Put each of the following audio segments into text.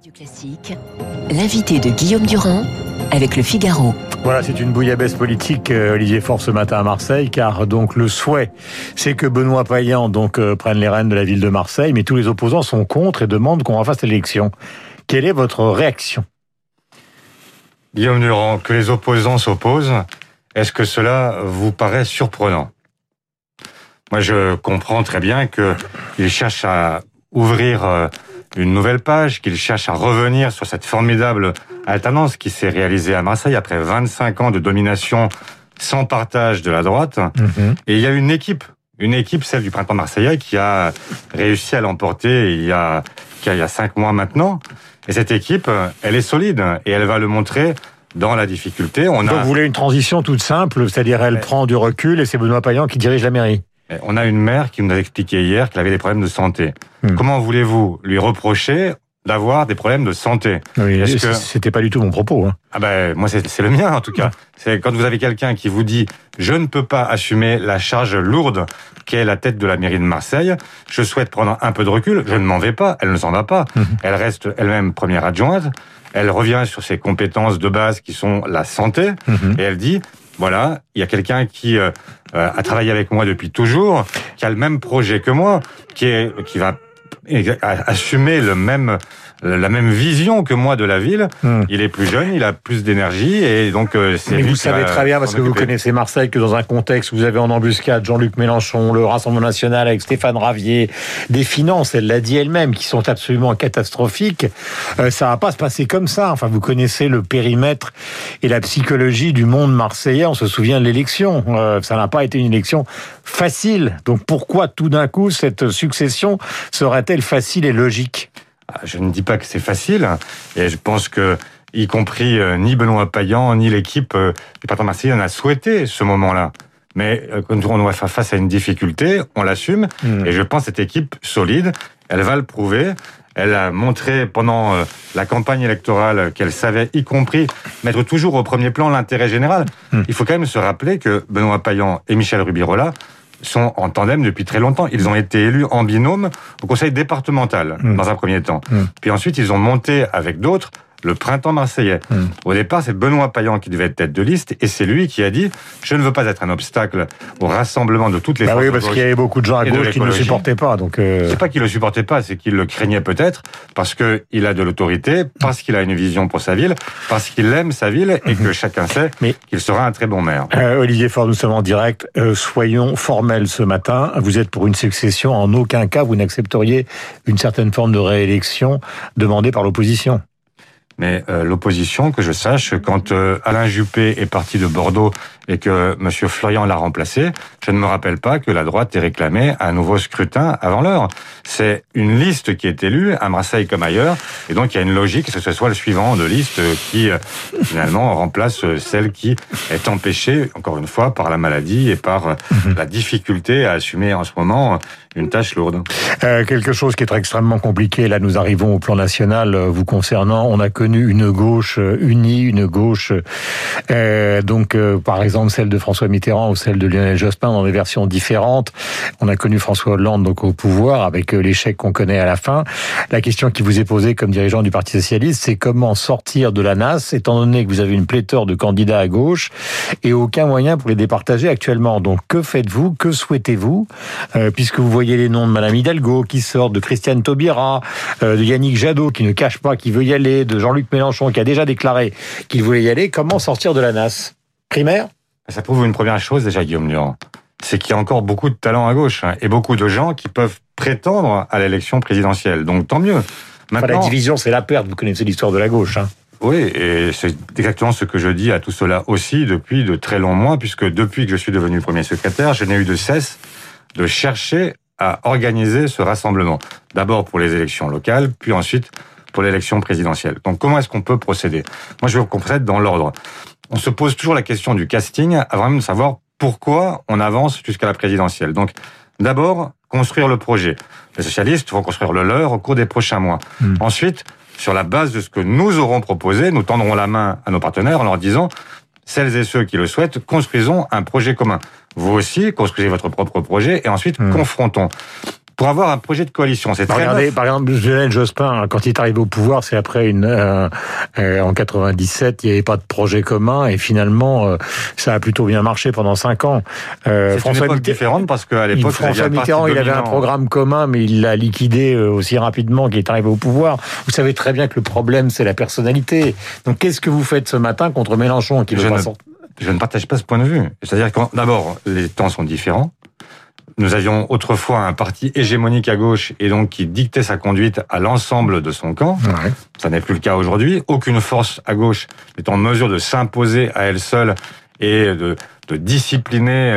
Radio Classique, l'invité de Guillaume Durand avec le Figaro. Voilà, c'est une bouillabaisse politique, euh, Olivier Faure, ce matin à Marseille, car donc le souhait, c'est que Benoît Payan donc euh, prenne les rênes de la ville de Marseille, mais tous les opposants sont contre et demandent qu'on refasse l'élection. Quelle est votre réaction? Guillaume Durand, que les opposants s'opposent, est-ce que cela vous paraît surprenant? Moi, je comprends très bien qu'ils cherchent à ouvrir euh, une nouvelle page, qu'ils cherchent à revenir sur cette formidable alternance qui s'est réalisée à Marseille après 25 ans de domination sans partage de la droite. Mhm. Et il y a une équipe, une équipe, celle du printemps marseillais, qui a réussi à l'emporter il y a, il y a cinq mois maintenant. Et cette équipe, elle est solide et elle va le montrer dans la difficulté. On Donc a, vous voulez une transition toute simple, c'est-à-dire elle prend du recul et c'est Benoît Payan qui dirige la mairie. On a une mère qui nous a expliqué hier qu'elle avait des problèmes de santé. Hmm. Comment voulez-vous lui reprocher d'avoir des problèmes de santé? Oui, Est-ce c- que- c'était pas du tout mon propos. hein. Ah ben moi c'est le mien en tout cas. C'est quand vous avez quelqu'un qui vous dit je ne peux pas assumer la charge lourde qu'est la tête de la mairie de Marseille. Je souhaite prendre un peu de recul. Je ne m'en vais pas. Elle ne s'en va pas. Mhm. Elle reste elle-même première adjointe. Elle revient sur ses compétences de base qui sont la santé Mhm. et elle dit voilà il y a quelqu'un qui euh, euh, a travaillé avec moi depuis toujours, qui a le même projet que moi, qui est qui va exa- assumer le même la même vision que moi de la ville. Mhm. Il est plus jeune, il a plus d'énergie et donc euh, c'est Mais vous savez très bien, parce que vous connaissez Marseille, que dans un contexte où vous avez en embuscade Jean-Luc Mélenchon, le Rassemblement National avec Stéphane Ravier, des finances, elle l'a dit elle-même, qui sont absolument catastrophiques, euh, ça va pas se passer comme ça. Enfin, vous connaissez le périmètre et la psychologie du monde marseillais, on se souvient de l'élection. Euh, ça n'a pas été une élection facile. Donc pourquoi tout d'un coup cette succession serait-elle facile et logique? Je ne dis pas que c'est facile et je pense que y compris euh, ni Benoît Payan ni l'équipe euh, du patron marseillais n'a souhaité ce moment-là. Mais euh, quand on doit faire face à une difficulté, on l'assume Hmm. et je pense que cette équipe solide, elle va le prouver. Elle a montré pendant la campagne électorale qu'elle savait, y compris, mettre toujours au premier plan l'intérêt général. Hmm. Il faut quand même se rappeler que Benoît Payan et Michel Rubirola sont en tandem depuis très longtemps. Ils ont été élus en binôme au conseil départemental, Hmm. dans un premier temps. Hmm. Puis ensuite, ils ont monté avec d'autres le printemps marseillais. Hmm. Au départ, c'est Benoît Payan qui devait être tête de liste, et c'est lui qui a dit « Je ne veux pas être un obstacle au rassemblement de toutes les Bah forces oui, parce qu'il y avait beaucoup de gens à gauche qui ne le supportaient pas. Donc, euh, C'est pas qu'il le supportait pas, c'est qu'il le craignait peut-être parce que il a de l'autorité, parce qu'il a une vision pour sa ville, parce qu'il aime sa ville et que chacun sait Mhm. Mais- qu'il sera un très bon maire. Euh, Olivier Faure, nous sommes en direct. Euh, soyons formels ce matin. Vous êtes pour une succession. En aucun cas, vous n'accepteriez une certaine forme de réélection demandée par l'opposition. Mais euh, l'opposition, que je sache, quand euh, Alain Juppé est parti de Bordeaux et que Monsieur Florian l'a remplacé, je ne me rappelle pas que la droite ait réclamé un nouveau scrutin avant l'heure. C'est une liste qui est élue à Marseille comme ailleurs, et donc il y a une logique que ce soit le suivant de liste qui euh, finalement remplace celle qui est empêchée, encore une fois, par la maladie et par euh, la difficulté à assumer en ce moment une tâche lourde. Euh, quelque chose qui est extrêmement compliqué. Là, nous arrivons au plan national euh, vous concernant. On a connu une gauche euh, unie, une gauche, euh, donc euh, par exemple celle de François Mitterrand ou celle de Lionel Jospin dans des versions différentes. On a connu François Hollande donc au pouvoir avec l'échec qu'on connaît à la fin. La question qui vous est posée comme dirigeant du Parti socialiste, c'est comment sortir de la nasse, étant donné que vous avez une pléthore de candidats à gauche et aucun moyen pour les départager actuellement. Donc que faites-vous? Que souhaitez-vous? Puisque vous voyez les noms de Madame Hidalgo qui sortent, de Christiane Taubira, de Yannick Jadot qui ne cache pas qu'il veut y aller, de Jean-Luc Mélenchon qui a déjà déclaré qu'il voulait y aller, comment sortir de la nasse Primaire? Ça prouve une première chose déjà, Guillaume Durand. C'est qu'il y a encore beaucoup de talents à gauche hein, et beaucoup de gens qui peuvent prétendre à l'élection présidentielle. Donc tant mieux. Enfin, La Maintenant, division, c'est la perte. Vous connaissez l'histoire de la gauche. Hein. oui, et c'est exactement ce que je dis à tout cela aussi depuis de très longs mois, puisque depuis que je suis devenu premier secrétaire, je n'ai eu de cesse de chercher à organiser ce rassemblement. D'abord pour les élections locales, puis ensuite pour l'élection présidentielle. Donc comment est-ce qu'on peut procéder? Moi, je veux qu'on procède dans l'ordre. On se pose toujours la question du casting avant même de savoir pourquoi on avance jusqu'à la présidentielle. Donc d'abord, construire le projet. Les socialistes vont construire le leur au cours des prochains mois. Hmm. Ensuite, sur la base de ce que nous aurons proposé, nous tendrons la main à nos partenaires en leur disant celles et ceux qui le souhaitent, construisons un projet commun. Vous aussi, construisez votre propre projet et ensuite Hmm. confrontons. Pour avoir un projet de coalition. C'est très Regardez, neuf. par exemple, Lionel Jospin, quand il est arrivé au pouvoir, c'est après une euh, euh, en 97, il n'y avait pas de projet commun et finalement, euh, ça a plutôt bien marché pendant cinq ans. Euh, C'est une Mitterrand- différente parce qu'à l'époque, François Mitterrand, il avait un programme commun, mais il l'a liquidé euh, aussi rapidement qu'il est arrivé au pouvoir. Vous savez très bien que le problème, c'est la personnalité. Donc, qu'est-ce que vous faites ce matin contre Mélenchon qui Je veut pas ne- sortir Je ne partage pas ce point de vue. C'est-à-dire que d'abord, les temps sont différents. Nous avions autrefois un parti hégémonique à gauche et donc qui dictait sa conduite à l'ensemble de son camp. Ouais. Ça n'est plus le cas aujourd'hui. Aucune force à gauche n'est en mesure de s'imposer à elle seule et de, de discipliner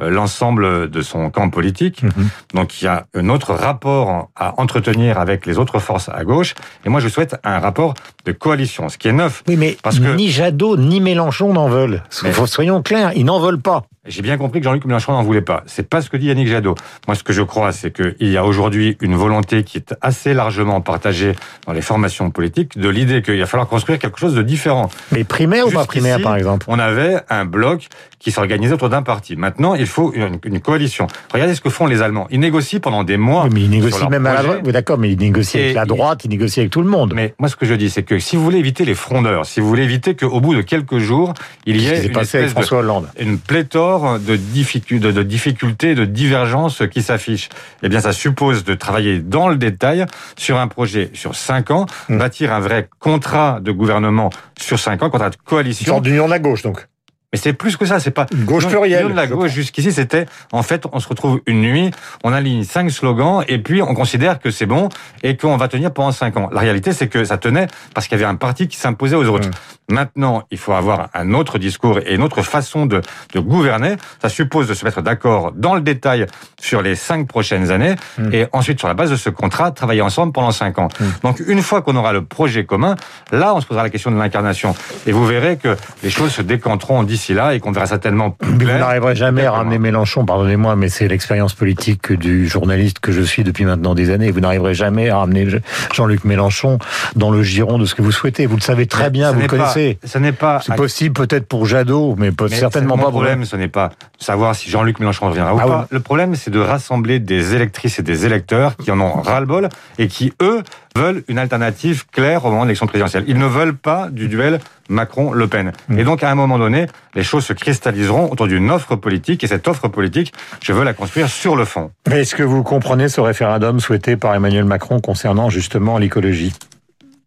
euh, l'ensemble de son camp politique. Mhm. Donc il y a un autre rapport à entretenir avec les autres forces à gauche. Et moi, je souhaite un rapport de coalition, ce qui est neuf. Oui, mais Parce que- ni Jadot ni Mélenchon n'en veulent. Mais- Soyons clairs, ils n'en veulent pas. J'ai bien compris que Jean-Luc Mélenchon n'en voulait pas. C'est pas ce que dit Yannick Jadot. Moi, ce que je crois, c'est qu'il y a aujourd'hui une volonté qui est assez largement partagée dans les formations politiques de l'idée qu'il va falloir construire quelque chose de différent. Mais primaire ou pas primaire, par exemple On avait un bloc qui s'organisait autour d'un parti. Maintenant, il faut une, une coalition. Regardez ce que font les Allemands. Ils négocient pendant des mois. Oui, mais ils négocient même à la projet. droite. Oui, d'accord, mais ils négocient avec la droite, ils négocient avec tout le monde. Mais moi, ce que je dis, c'est que si vous voulez éviter les frondeurs, si vous voulez éviter qu'au bout de quelques jours, il y ait une passé espèce François Hollande? une pléthore de, difficultés, de, de difficultés, de divergences qui s'affichent. Eh bien, ça suppose de travailler dans le détail sur un projet sur cinq ans, Mm. bâtir un vrai contrat de gouvernement sur cinq ans, contrat de Une coalition. sorte d'union de la gauche, donc. Mais c'est plus que ça, c'est pas gauche Non, plurielle. de la gauche jusqu'ici, c'était en fait, on se retrouve une nuit, on aligne cinq slogans et puis on considère que c'est bon et qu'on va tenir pendant cinq ans. La réalité, c'est que ça tenait parce qu'il y avait un parti qui s'imposait aux autres. Maintenant, il faut avoir un autre discours et une autre façon de, de gouverner. Ça suppose de se mettre d'accord dans le détail sur les cinq prochaines années Mm. et ensuite, sur la base de ce contrat, travailler ensemble pendant cinq ans. Mm. Donc, une fois qu'on aura le projet commun, là, on se posera la question de l'incarnation. Et vous verrez que les choses se décanteront d'ici là et qu'on verra certainement Mais vous n'arriverez jamais à ramener Mélenchon, pardonnez-moi, mais c'est l'expérience politique du journaliste que je suis depuis maintenant des années. Vous n'arriverez jamais à ramener Jean-Luc Mélenchon dans le giron de ce que vous souhaitez. Vous le savez très bien, vous le pas- connaissez. Ce n'est pas. C'est possible peut-être pour Jadot, mais, certainement pas pour problème, ce n'est pas savoir si Jean-Luc Mélenchon reviendra ou Ah pas. oui. Le problème, c'est de rassembler des électrices et des électeurs qui en ont ras-le-bol et qui, eux, veulent une alternative claire au moment de l'élection présidentielle. Ils ne veulent pas du duel Macron-Le Pen. Mm. Et donc, à un moment donné, les choses se cristalliseront autour d'une offre politique et cette offre politique, je veux la construire sur le fond. Est-ce que vous comprenez ce référendum souhaité par Emmanuel Macron concernant justement l'écologie?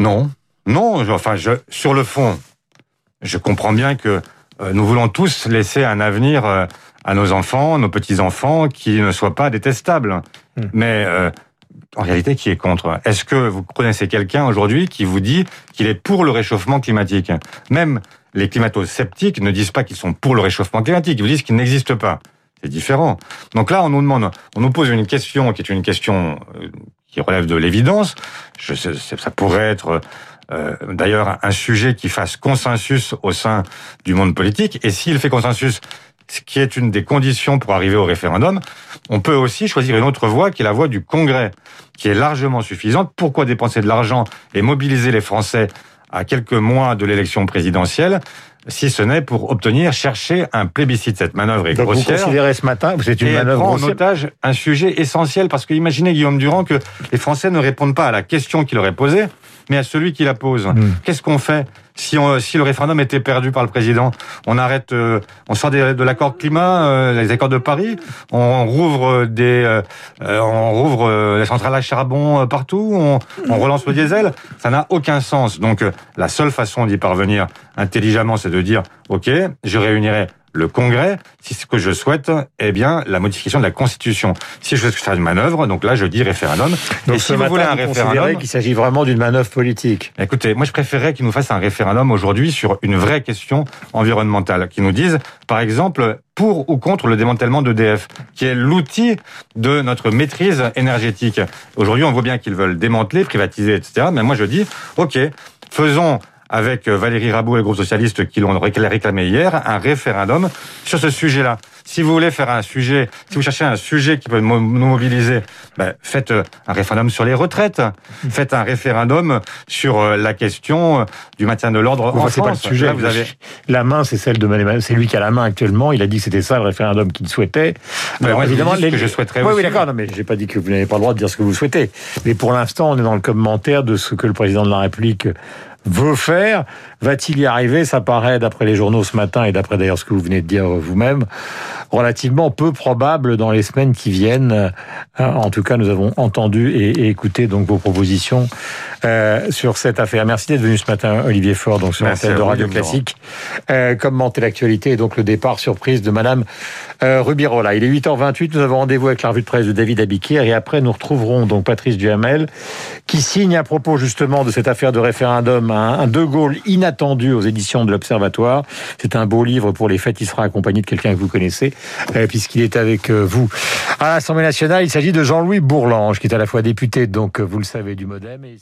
Non, non. je- enfin, je, sur le fond, je comprends bien que euh, nous voulons tous laisser un avenir euh, à nos enfants, nos petits enfants, qui ne soit pas détestable. Hmm. Mais euh, en réalité, qui est contre Est-ce que vous connaissez quelqu'un aujourd'hui qui vous dit qu'il est pour le réchauffement climatique? Même les climato-sceptiques ne disent pas qu'ils sont pour le réchauffement climatique. Ils vous disent qu'il n'existe pas. C'est différent. Donc là, on nous demande, on nous pose une question qui est une question euh, qui relève de l'évidence. Ça pourrait être euh, d'ailleurs un sujet qui fasse consensus au sein du monde politique. Et s'il fait consensus, ce qui est une des conditions pour arriver au référendum, on peut aussi choisir une autre voie qui est la voie du Congrès, qui est largement suffisante. Pourquoi dépenser de l'argent et mobiliser les Français à quelques mois de l'élection présidentielle si ce n'est pour obtenir, chercher un plébiscite? Cette manœuvre est Donc vous grossière. considérez ce matin, c'est une Et manœuvre prend en grossière otage un sujet essentiel parce que imaginez Guillaume Durand que les Français ne répondent pas à la question qu'il leur est posée, mais à celui qui la pose. Hmm. Qu'est-ce qu'on fait si, on, si le référendum était perdu par le président On arrête, euh, on sort des- de l'accord climat, euh, les accords de Paris, on rouvre des, euh, euh, on rouvre euh, les centrales à charbon euh, partout, on, on relance le diesel. Ça n'a aucun sens. Donc euh, la seule façon d'y parvenir intelligemment, c'est de dire ok, je réunirai le Congrès, si ce que je souhaite, eh bien, la modification de la Constitution. Si je souhaite faire une manœuvre, donc là, je dis référendum. Donc et ce si vous matin, voulez un vous référendum, qu'il s'agit vraiment d'une manœuvre politique écoutez, moi, je préférerais qu'ils nous fassent un référendum aujourd'hui sur une vraie question environnementale, qui nous disent, par exemple, pour ou contre le démantèlement d'EDF, qui est l'outil de notre maîtrise énergétique. Aujourd'hui, on voit bien qu'ils veulent démanteler, privatiser, etc. Mais moi, je dis, OK, faisons avec Valérie Rabault et le groupe socialiste qui l'ont réclamé hier, un référendum sur ce sujet-là. Si vous voulez faire un sujet, si vous cherchez un sujet qui peut nous mobiliser, ben, faites un référendum sur les retraites, faites un référendum sur la question du maintien de l'ordre en France. Pas le sujet. vous avez... La main, c'est celle de C'est lui qui a la main actuellement. Il a dit que c'était ça le référendum qu'il souhaitait. Alors, évidemment, que je souhaiterais oui, aussi. Oui, d'accord. Non, mais j'ai pas dit que vous n'avez pas le droit de dire ce que vous souhaitez. Mais pour l'instant, on est dans le commentaire de ce que le président de la République veut faire. Va-t-il y arriver? Ça paraît, d'après les journaux ce matin et d'après d'ailleurs ce que vous venez de dire vous-même, relativement peu probable dans les semaines qui viennent. Euh, en tout cas, nous avons entendu et, écouté donc vos propositions euh, sur cette affaire. Merci d'être venu ce matin, Olivier Faure, donc sur l'antenne de Radio Classique, euh, commenter l'actualité et donc le départ surprise de Madame euh, Rubirola. Il est 8h28, nous avons rendez-vous avec la revue de presse de David Abiquière et après nous retrouverons donc Patrice Duhamel qui signe à propos justement de cette affaire de référendum un, un De Gaulle inattendu aux éditions de l'Observatoire. C'est un beau livre pour les fêtes, il sera accompagné de quelqu'un que vous connaissez euh, puisqu'il est avec euh, vous. À l'Assemblée nationale, il s'agit de Jean-Louis Bourlange qui est à la fois député, donc vous le savez, du Modem et